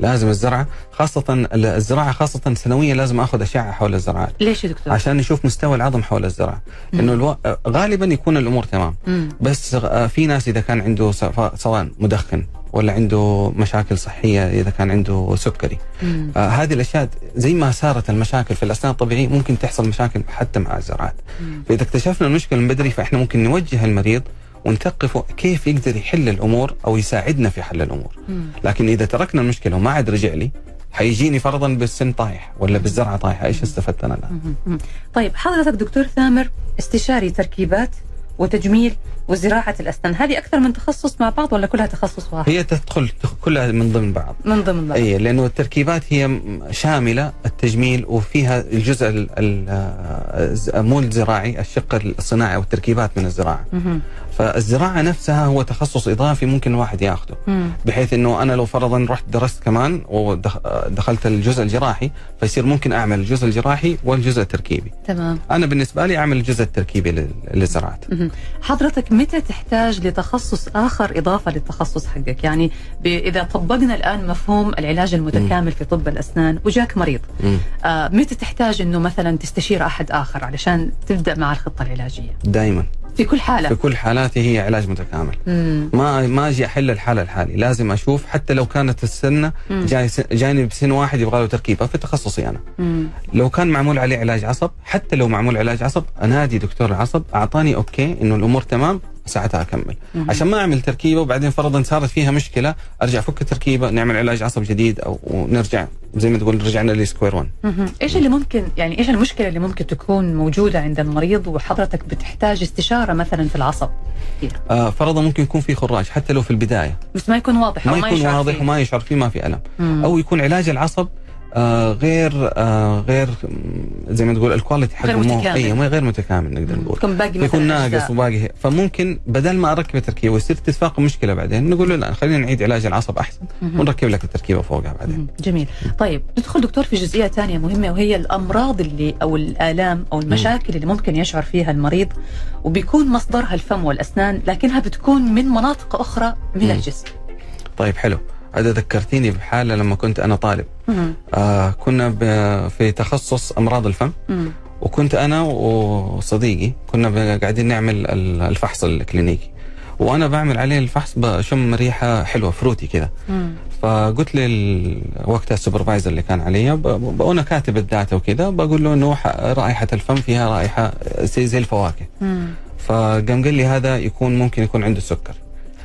S3: لازم الزرعه خاصة الزراعة خاصة سنويا لازم أخذ أشعة حول الزراعات
S2: ليش يا دكتور؟
S3: عشان نشوف مستوى العظم حول الزراعه لأنه ألو... غالبا يكون الأمور تمام
S2: مم.
S3: بس في ناس إذا كان عنده سواء- سواء مدخن ولا عنده مشاكل صحية إذا كان عنده سكري
S2: مم.
S3: آه هذه الأشياء زي ما صارت المشاكل في الأسنان الطبيعية ممكن تحصل مشاكل حتى مع الزراعات
S2: مم.
S3: فإذا اكتشفنا المشكلة من بدري فإحنا ممكن نوجه المريض ونثقفه كيف يقدر يحل الأمور أو يساعدنا في حل الأمور
S2: مم.
S3: لكن إذا تركنا المشكلة وما عاد رجع لي حيجيني فرضا بالسن طايح ولا بالزرعة طايحة إيش استفدت
S2: أنا الآن. طيب حضرتك دكتور ثامر استشاري تركيبات وتجميل وزراعة الأسنان هذه أكثر من تخصص مع بعض ولا كلها تخصص واحد؟
S3: هي تدخل كلها من ضمن بعض
S2: من ضمن بعض
S3: اي لأنه التركيبات هي شاملة التجميل وفيها الجزء آه، مو الزراعي الشق الصناعي أو التركيبات من الزراعة
S2: مهم.
S3: فالزراعة نفسها هو تخصص إضافي ممكن الواحد ياخذه
S2: مم.
S3: بحيث إنه أنا لو فرضا رحت درست كمان ودخلت الجزء الجراحي فيصير ممكن أعمل الجزء الجراحي والجزء التركيبي
S2: تمام
S3: أنا بالنسبة لي أعمل الجزء التركيبي لل- للزراعات
S2: مهم. حضرتك متى تحتاج لتخصص آخر إضافة للتخصص حقك؟ يعني إذا طبقنا الآن مفهوم العلاج المتكامل في طب الأسنان وجاك مريض. آه متى تحتاج أنه مثلا تستشير أحد آخر علشان تبدأ مع الخطة العلاجية؟
S3: دائما
S2: في كل حالة
S3: في كل حالاتي هي علاج متكامل
S2: مم.
S3: ما ما أجي أحل الحالة الحالي لازم أشوف حتى لو كانت
S2: السنة.
S3: جاي جايني بسن واحد يبغى له تركيبه في تخصصي أنا
S2: مم.
S3: لو كان معمول عليه علاج عصب حتى لو معمول علاج عصب أنادي دكتور العصب أعطاني okay إنه الأمور تمام ساعتها أكمل
S2: مهم.
S3: عشان ما أعمل تركيبة وبعدين فرضا صارت فيها مشكلة أرجع فك التركيبة نعمل علاج عصب جديد أو ونرجع زي ما تقول رجعنا ل square 1
S2: مهم. إيش اللي ممكن يعني إيش المشكلة اللي ممكن تكون موجودة عند المريض وحضرتك بتحتاج استشارة مثلا في العصب
S3: آه فرضا ممكن يكون في خراج حتى لو في البداية
S2: بس ما يكون واضح
S3: ما
S2: أو
S3: يكون واضح
S2: فيه.
S3: وما يشعر فيه ما في ألم
S2: مم.
S3: أو يكون علاج العصب آه غير آه غير زي ما تقول الكواليتي حقه
S2: غير
S3: مو
S2: متكامل.
S3: اي مو- غير متكامل نقدر نقول
S2: يكون باقي
S3: يكون. ناقص وباقي فممكن بدل ما أركب التركيبة ويصير تتفاقم مشكلة بعدين نقول له لا خلينا نعيد علاج العصب
S2: أحسن.
S3: ونركب لك التركيبة فوقها بعدين.
S2: جميل طيب ندخل دكتور في جزئية ثانية مهمة وهي الأمراض اللي أو الآلام أو المشاكل اللي ممكن يشعر فيها المريض وبيكون مصدرها الفم والأسنان لكنها بتكون من مناطق أخرى من. الجسم
S3: طيب حلو هذا ذكرتيني بحالة لما كنت أنا طالب. آه كنا في تخصص أمراض الفم.
S2: مم.
S3: وكنت أنا وصديقي كنا قاعدين نعمل ال- الفحص الكلينيكي. وأنا بعمل عليه الفحص بشم ريحة حلوة fruity كذا. فقلت لل- وقتها ال supervisor اللي كان علي وأنا كاتب ال data وكذا بقول له إنه رائحة الفم فيها رائحة زي زي الفواكه.
S2: مم.
S3: فقام قال لي هذا يكون ممكن يكون عنده سكر.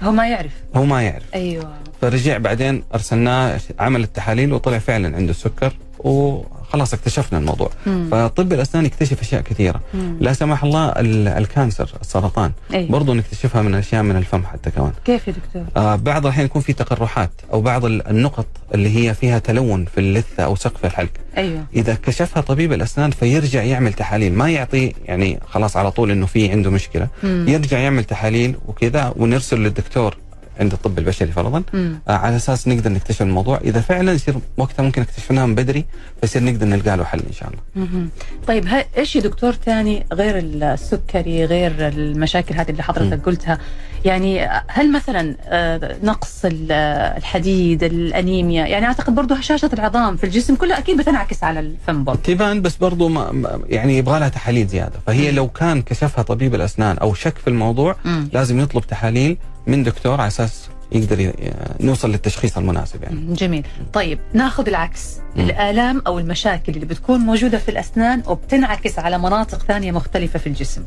S2: هو ما يعرف.
S3: هو ما يعرف.
S2: أيوه.
S3: فرجع بعدين أرسلناه عمل التحاليل وطلع فعلا عنده السكر وخلاص اكتشفنا الموضوع
S2: مم.
S3: فطب الأسنان يكتشف أشياء كثيرة
S2: مم.
S3: لا سمح الله ال- الكانسر السرطان
S2: أيوة.
S3: برضو نكتشفها من أشياء من الفم حتى كمان
S2: كيف يا دكتور؟
S3: آه بعض الأحيان يكون في تقرحات أو بعض ال- النقط اللي هي فيها تلون في اللثة أو سقف الحلق
S2: أيوه
S3: إذا كشفها طبيب الأسنان فيرجع يعمل تحاليل ما يعطي يعني خلاص على طول إنه في عنده مشكلة
S2: مم.
S3: يرجع يعمل تحاليل وكذا ونرسل للدكتور عند الطب البشري فرضا.
S2: مم.
S3: آه على أساس نقدر نكتشف الموضوع. إذا فعلا يصير وقتها ممكن اكتشفناها من بدري فيصير نقدر نلقى له حل إن شاء الله.
S2: مهم. طيب إيش يا دكتور تاني غير السكري غير المشاكل هذه اللي حضرتك قلتها؟ يعني هل مثلا آه، نقص ال- الحديد الأنيميا يعني أعتقد برضه هشاشه العظام في الجسم كلها أكيد بتنعكس على الفم برضه
S3: تبان بس برضو ما يعني يبغى لها تحاليل زيادة. فهي لو كان كشفها طبيب الأسنان أو شك في الموضوع
S2: مم.
S3: لازم يطلب تحاليل من دكتور على أساس يقدر نوصل للتشخيص المناسب يعني.
S2: جميل. طيب ناخذ العكس.
S3: مم.
S2: الآلام أو المشاكل اللي بتكون موجودة في الأسنان وبتنعكس على مناطق ثانية مختلفة في الجسم.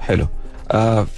S3: حلو.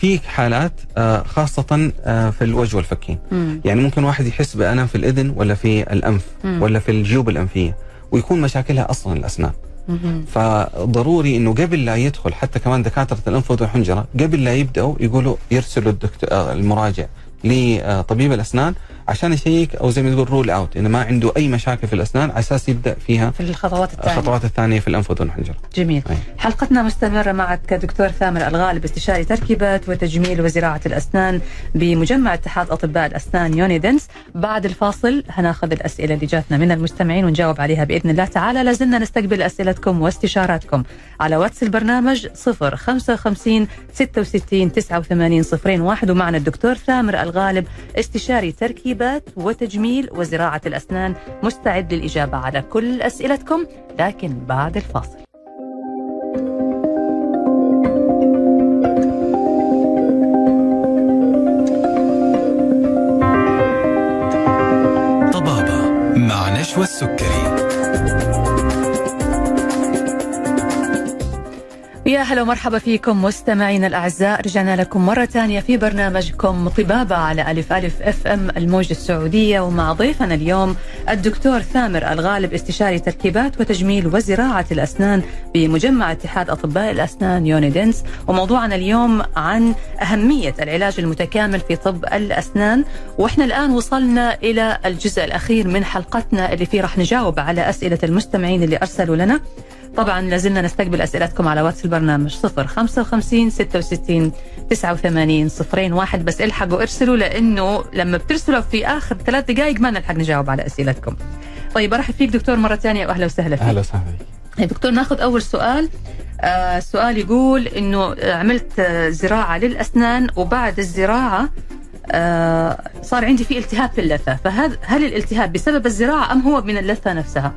S3: في حالات آه خاصة آه في الوجه والفكين
S2: مم.
S3: يعني ممكن واحد يحس بألم في الإذن ولا في الأنف
S2: مم.
S3: ولا في الجيوب الأنفية ويكون مشاكلها أصلا الأسنان
S2: مهم.
S3: فضروري إنه قبل لا يدخل حتى كمان دكاترة الأنف واذن وحنجره قبل لا يبدأوا يقولوا يرسلوا الدكتور آه، المراجع لطبيب الأسنان عشان يشيك أو زي ما تقول rule out إنه ما عنده أي مشاكل في الأسنان على أساس يبدأ فيها
S2: في الخطوات الثانية.
S3: الخطوات الثانية في الأنف واذن وحنجره.
S2: جميل.
S3: أي.
S2: حلقتنا مستمرة معك دكتور ثامر الغالب استشاري تركيبات وتجميل وزراعة الأسنان بمجمع اتحاد أطباء الأسنان يونيدنس بعد الفاصل هناخذ الأسئلة اللي جاتنا من المستمعين ونجاوب عليها بإذن الله تعالى. لازلنا نستقبل أسئلتكم واستشاراتكم على واتس البرنامج 055 66 89 صفرين واحد. ومعنا الدكتور ثامر الغالب استشاري تركيبات وتجميل وزراعة الأسنان مستعد للإجابة على كل أسئلتكم لكن بعد الفاصل.
S1: طبابة مع نشوى السكري.
S2: يا هلا ومرحبا فيكم مستمعينا الأعزاء. رجعنا لكم مرة ثانية في برنامجكم طبابة على ألف ألف أف أم الموجة السعودية. ومع ضيفنا اليوم الدكتور ثامر الغالب استشاري تركيبات وتجميل وزراعة الأسنان بمجمع اتحاد أطباء الأسنان يونيدنس. وموضوعنا اليوم عن أهمية العلاج المتكامل في طب الأسنان. وإحنا الآن وصلنا إلى الجزء الأخير من حلقتنا اللي فيه راح نجاوب على أسئلة المستمعين اللي أرسلوا لنا. طبعا لازلنا نستقبل أسئلتكم على واتس البرنامج 055 66 89 صفرين واحد بس الحقوا ارسلوا لأنه لما بترسلوا في آخر ثلاث دقائق ما نلحق نجاوب على أسئلتكم. طيب أرحب فيك دكتور مرة ثانية واهلا وسهلا فيك.
S3: أهلا وسهلا فيك.
S2: طيب دكتور ناخذ أول سؤال آه سؤال يقول إنه عملت آه، زراعة للأسنان وبعد الزراعة آه صار عندي في التهاب في اللثة فهل هل الالتهاب بسبب الزراعة أم هو من اللثة نفسها؟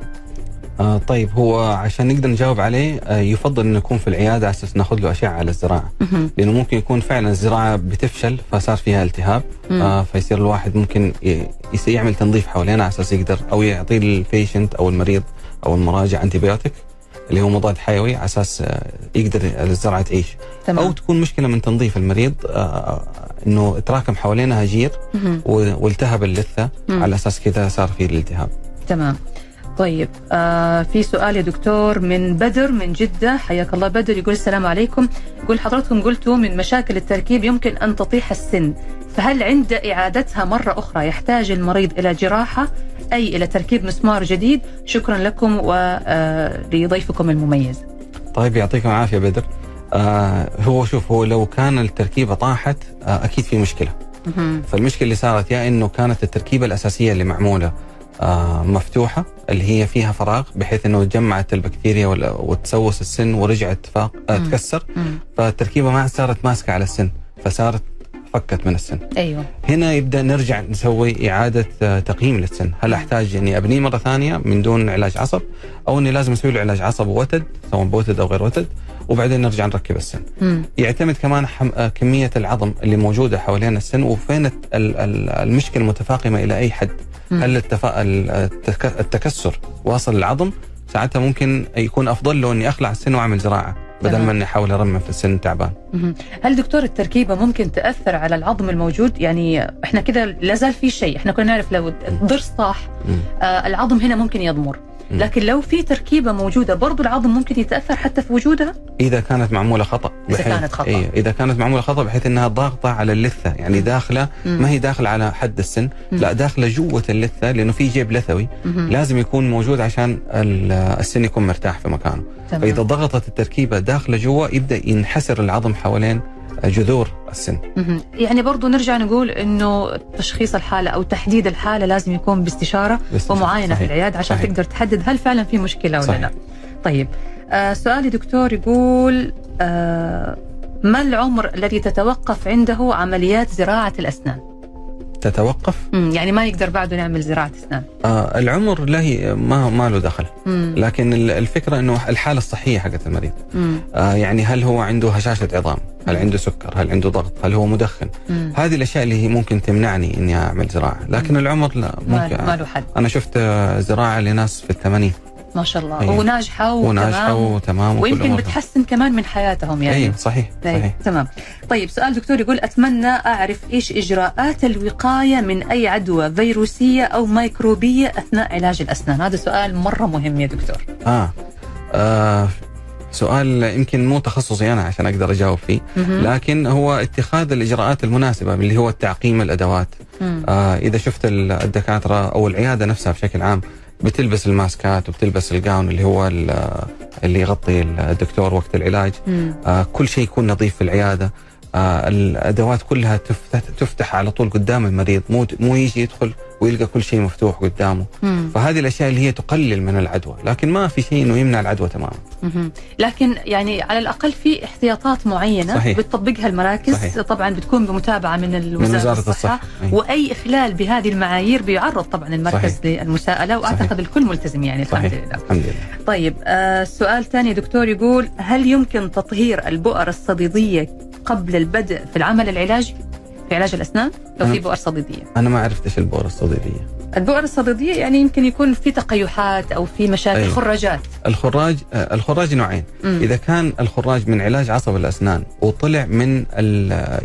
S3: آه طيب هو عشان نقدر نجاوب عليه آه يفضل إنه يكون في العيادة على أساس ناخذ له أشعة على
S2: الزراعة.
S3: لأنه ممكن يكون فعلا الزراعة بتفشل فصار فيها التهاب. آه فيصير الواحد ممكن يعمل تنظيف حوالينا على أساس يقدر أو يعطي ال patient أو المريض أو المراجع antibiotic اللي هو مضاد حيوي على أساس آه، يقدر الزرعه تعيش
S2: تمام
S3: أو تكون مشكلة من تنظيف المريض آه، إنه تراكم حوالينها جير والتهب
S2: اللثة.
S3: على أساس كذا صار في الالتهاب
S2: تمام طيب آه في سؤال يا دكتور من بدر من جدة. حياك الله بدر يقول السلام عليكم. يقول حضراتكم قلتوا من مشاكل التركيب يمكن أن تطيح السن. فهل عند إعادتها مرة أخرى يحتاج المريض إلى جراحة؟ أي إلى تركيب مسمار جديد؟ شكرا لكم ولضيفكم المميز.
S3: طيب يعطيكم العافية بدر. آه هو شوف هو لو كان التركيبة طاحت آه أكيد في مشكلة.
S2: مهم.
S3: فالمشكلة اللي صارت يا إنه كانت التركيبة الأساسية اللي معمولة. آه مفتوحة اللي هي فيها فراغ بحيث إنه جمعت البكتيريا وتسوس السن ورجعت فاق آه. تكسر. فالتركيبة ما صارت ماسكة على السن فصارت فكت من السن
S2: أيوه
S3: هنا يبدأ نرجع نسوي إعادة آه، تقييم للسن هل أحتاج إني أبنيه مرة ثانية من دون علاج عصب أو إني لازم أسوي له علاج عصب ووتد سواء بوتد أو غير وتد وبعدين نرجع نركب السن
S2: مم.
S3: يعتمد كمان حم... آه، كمية العظم اللي موجودة حوالين السن وفين المشكلة متفاقمه إلى أي حد. هل التفا... ال- التك... التكسر واصل للعظم ساعتها ممكن يكون أفضل له إني أخلع السن وأعمل زراعة بدل. ما إني أحاول ارمم في السن تعبان.
S2: هل دكتور التركيبة ممكن تأثر على العظم الموجود يعني إحنا كذا لازال في شيء إحنا كنا نعرف لو الضرس طاح. آه العظم هنا ممكن يضمر. لكن لو في تركيبة موجودة برضو العظم ممكن يتأثر حتى في وجودها
S3: إذا كانت معمولة خطأ
S2: إذا كانت خطأ.
S3: إيه إذا كانت معمولة خطأ بحيث إنها ضاغطة على اللثة يعني
S2: داخلة.
S3: ما هي داخلة على حد السن. لا داخلة جوة اللثة لأنه في جيب لثوي. لازم يكون موجود عشان ال- السن يكون مرتاح في مكانه
S2: تمام.
S3: فإذا ضغطت التركيبة داخلة جوا يبدأ ينحسر العظم حوالين جذور السن.
S2: يعني برضو نرجع نقول إنه تشخيص الحالة أو تحديد الحالة لازم يكون باستشارة
S3: باستشارة.
S2: ومعاينة في
S3: صحيح.
S2: العيادة عشان
S3: صحيح.
S2: تقدر تحدد هل فعلا في مشكلة ولا. لا طيب آه سؤالي دكتور يقول آه ما العمر الذي تتوقف عنده عمليات زراعة الأسنان؟
S3: تتوقف؟
S2: مم. يعني ما يقدر بعده نعمل زراعة أسنان.
S3: آه العمر لا هي ما ما له دخل.
S2: مم.
S3: لكن ال- الفكرة إنه الحالة الصحية حقت المريض.
S2: مم.
S3: آه يعني هل هو عنده هشاشة عظام؟ هل
S2: مم.
S3: عنده سكر؟ هل عنده ضغط؟ هل هو مدخن؟
S2: مم.
S3: هذه الأشياء اللي هي ممكن تمنعني إني أعمل زراعة. لكن العمر لا ممكن.
S2: ما له حد.
S3: أنا شفت آه، زراعة لناس في الثمانين.
S2: ما شاء الله. وناجحة
S3: وناجحة
S2: وتمام
S3: وتمام وكل
S2: ويمكن. بتحسن كمان من حياتهم يعني
S3: أيوه صحيح
S2: أيوة.
S3: صحيح
S2: تمام طيب سؤال دكتور يقول أتمنى أعرف إيش إجراءات الوقاية من أي عدوى فيروسية أو ميكروبية أثناء علاج الأسنان هذا سؤال مرة مهم يا دكتور
S3: آه. آه سؤال يمكن مو تخصصي أنا عشان أقدر أجاوب فيه
S2: مهم.
S3: لكن هو اتخاذ الإجراءات المناسبة اللي هو التعقيم
S2: الأدوات.
S3: آه إذا شفت ال- الدكاترة أو العيادة نفسها بشكل عام بتلبس الماسكات وبتلبس الجاون اللي هو ال- اللي يغطي الدكتور وقت العلاج
S2: مم.
S3: آه كل شيء يكون نظيف في العيادة آه الأدوات كلها تفتح, تفتح على طول قدام المريض مو مو يجي يدخل ويلقى كل شيء مفتوح قدامه
S2: مم.
S3: فهذه الأشياء اللي هي تقلل من العدوى لكن ما في شيء إنه يمنع العدوى تماما
S2: مهم. لكن يعني على الأقل في احتياطات معينة
S3: صحيح.
S2: بتطبقها المراكز
S3: صحيح.
S2: طبعا بتكون بمتابعة من الوزارة
S3: من
S2: وزارة
S3: الصحة, أي.
S2: وأي إخلال بهذه المعايير بيعرض طبعا المركز
S3: صحيح.
S2: للمساءلة وأعتقد
S3: صحيح.
S2: الكل ملتزم يعني الحمد
S3: صحيح
S2: لله
S3: الحمد لله
S2: طيب آه سؤال ثاني دكتور يقول هل يمكن تطهير البؤر الصديدية قبل البدء في العمل العلاجي في علاج الأسنان لو في بؤر صديديه
S3: أنا ما عرفت إيش البؤر الصديدية.
S2: البؤر الصديديه يعني يمكن يكون في تقيحات أو في مشاكل
S3: أيوة.
S2: خراجات
S3: الخراج آه، الخراج نوعين
S2: مم.
S3: إذا كان الخراج من علاج عصب الأسنان وطلع من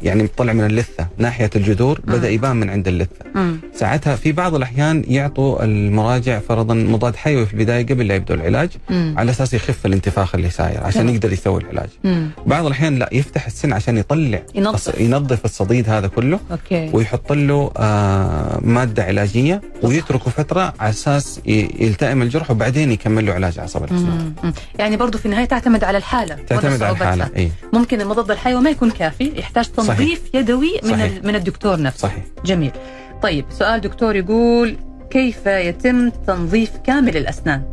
S3: يعني طلع من اللثة ناحية الجذور بدأ يبان من عند اللثة
S2: مم.
S3: ساعتها في بعض الأحيان يعطوا المراجع فرضا مضاد حيوي في البداية قبل لا يبدوا العلاج
S2: مم.
S3: على أساس يخف الانتفاخ اللي ساير عشان
S2: تمام.
S3: يقدر يسوي العلاج
S2: مم.
S3: بعض الأحيان لا يفتح السن عشان يطلع
S2: ينظف.
S3: ينظف الصديد هذا كله
S2: okay
S3: ويحط له آه مادة علاجية ويتركه فترة على أساس يلتئم الجرح وبعدين يكمل له علاج
S2: مم. مم. يعني برضو في النهاية تعتمد على الحالة
S3: تعتمد على. الحالة اي
S2: ممكن المضاد الحيوي ما يكون كافي يحتاج تنظيف يدوي من
S3: صحيح.
S2: من الدكتور نفسه
S3: صحيح
S2: جميل طيب سؤال دكتور يقول كيف يتم تنظيف كامل الأسنان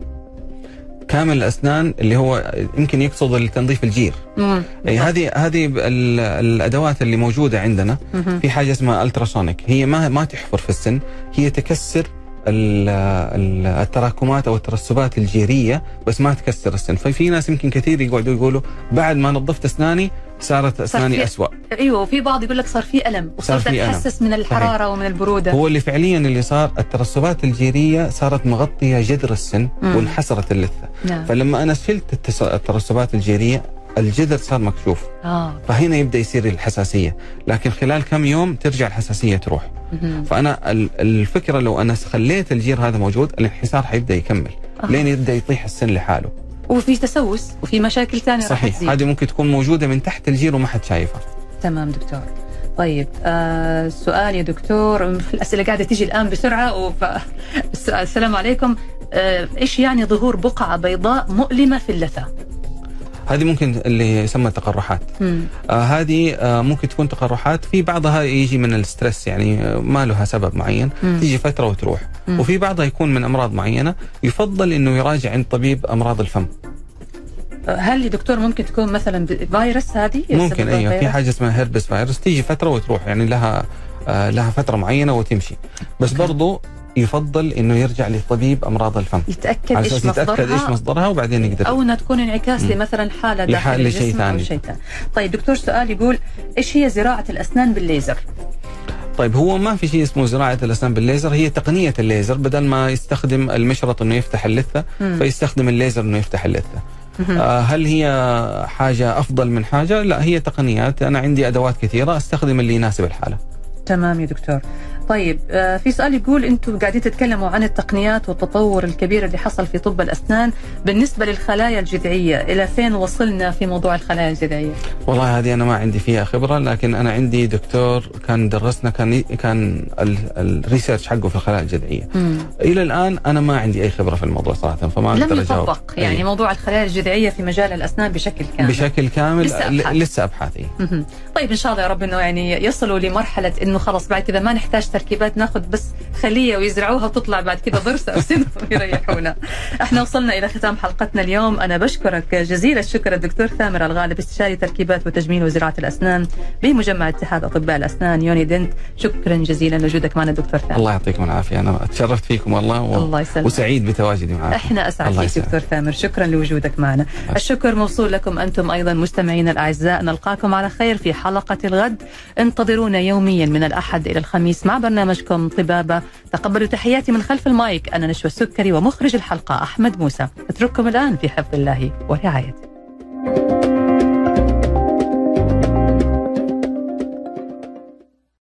S3: كامل الأسنان اللي هو يمكن يقصد التنظيف الجير.
S2: مم.
S3: اي هذه هذه الأدوات اللي موجودة عندنا.
S2: مهم.
S3: في حاجة اسمها ألتراسونيك. هي ما ما تحفر في السن. هي تكسر ال- ال- التراكمات أو الترسبات الجيرية بس ما تكسر السن. ففي ناس يمكن كثير يقعدوا يقولوا بعد ما نظفت أسناني صارت أسناني
S2: في-
S3: اسوء
S2: أيوه وفي بعض يقول لك صار في
S3: ألم
S2: وصرت
S3: في ألم.
S2: اتحسس من الحرارة ومن البرودة.
S3: هو اللي فعليا اللي صار الترسبات الجيريه صارت مغطية جذر السن
S2: مم.
S3: وانحسرت اللثة.
S2: نعم.
S3: فلما أنا شلت الترسبات الجيريه الجذر صار مكشوف.
S2: آه.
S3: فهنا يبدأ يصير الحساسية. لكن خلال كم يوم ترجع الحساسية تروح.
S2: مهم.
S3: فأنا ال- الفكرة لو أنا خليت الجير هذا موجود الانحسار حيبدأ يكمل.
S2: آه.
S3: لين يبدأ يطيح السن لحاله.
S2: وفي تسوس وفي مشاكل ثانية
S3: صحيح. هذه ممكن تكون موجودة من تحت الجير وما حد شايفها
S2: تمام دكتور. طيب آه سؤال يا دكتور. الأسئلة قاعدة تيجي الآن بسرعة. وف... السلام عليكم. آه إيش يعني ظهور بقعة بيضاء مؤلمة في اللثة؟
S3: هذه ممكن اللي يسمى تقرحات. آه هذه آه ممكن تكون تقرحات في بعضها يجي من ال stress يعني آه ما لها سبب معين
S2: مم.
S3: تيجي فترة وتروح
S2: مم.
S3: وفي بعضها يكون من أمراض معينة يفضل إنه يراجع عند طبيب أمراض الفم
S2: آه، هل يا دكتور ممكن تكون مثلا فيروس هذه؟
S3: ممكن أيوه في؟ حاجة اسمها herpes virus تيجي فترة وتروح يعني لها آه لها فترة معينة وتمشي بس
S2: okay.
S3: برضو يفضل إنه يرجع لطبيب أمراض الفم
S2: يتأكد
S3: على
S2: إيش
S3: أساس يتأكد إيش
S2: مصدرها
S3: مصدرها وبعدين يقدر
S2: أو إنها تكون انعكاس. لمثلا حالة داخل
S3: لحال- لشيء
S2: الجسم أو
S3: ثاني.
S2: شيء ثاني. طيب دكتور سؤال يقول إيش هي زراعة الأسنان بالليزر؟
S3: طيب هو ما في شيء اسمه زراعة الأسنان بالليزر هي تقنية الليزر بدل ما يستخدم المشرط إنه يفتح
S2: اللثة.
S3: فيستخدم الليزر إنه يفتح
S2: اللثة.
S3: آه هل هي حاجة أفضل من حاجة لا هي تقنيات أنا عندي أدوات كثيرة أستخدم اللي يناسب الحالة
S2: تمام يا دكتور طيب آه في سؤال يقول أنتم قاعدين تتكلموا عن التقنيات والتطور الكبير اللي حصل في طب الأسنان بالنسبة للخلايا الجذعية إلى فين وصلنا في موضوع الخلايا الجذعية
S3: والله هذه أنا ما عندي فيها خبرة لكن أنا عندي دكتور كان درسنا كان كان ال- الريسيرش حقه في الخلايا الجذعية
S2: مم.
S3: إلى الآن أنا ما عندي أي خبرة في الموضوع صراحة فما
S2: لم
S3: أقدر أجاوب
S2: يطبق يعني
S3: أي.
S2: موضوع الخلايا الجذعية في مجال الأسنان بشكل كامل
S3: بشكل كامل
S2: لسه أبحاث.
S3: لسه ابحاث إيه.
S2: طيب إن شاء الله يا رب إنه يعني يصلوا لمرحلة إنه خلاص بعد كذا ما نحتاج تركيبات ناخذ بس خلية ويزرعوها وتطلع بعد كذا ضرس أو سن <laughs> ويريحونا. إحنا وصلنا إلى ختام حلقتنا اليوم. أنا بشكرك جزيل الشكر الدكتور ثامر الغالب استشاري تركيبات وتجميل وزراعة الأسنان بمجمع اتحاد أطباء الأسنان يوني دنت. شكرا جزيلا لوجودك معنا دكتور ثامر.
S3: الله يعطيكم العافية. أنا تشرفت فيكم والله و...
S2: الله يسلمك.
S3: وسعيد بتواجدي معكم.
S2: إحنا
S3: أسعد
S2: فيك. دكتور ثامر. شكرا لوجودك معنا. الشكر موصول لكم أنتم أيضا مستمعينا الأعزاء. نلقاكم على خير في حلقة الغد. انتظرونا يوميا من الأحد إلى الخميس مع برنامجكم طبابة. تقبلوا تحياتي من خلف المايك. أنا نشوى السكري ومخرج الحلقة أحمد موسى. أترككم الآن في حفظ الله ورعايته.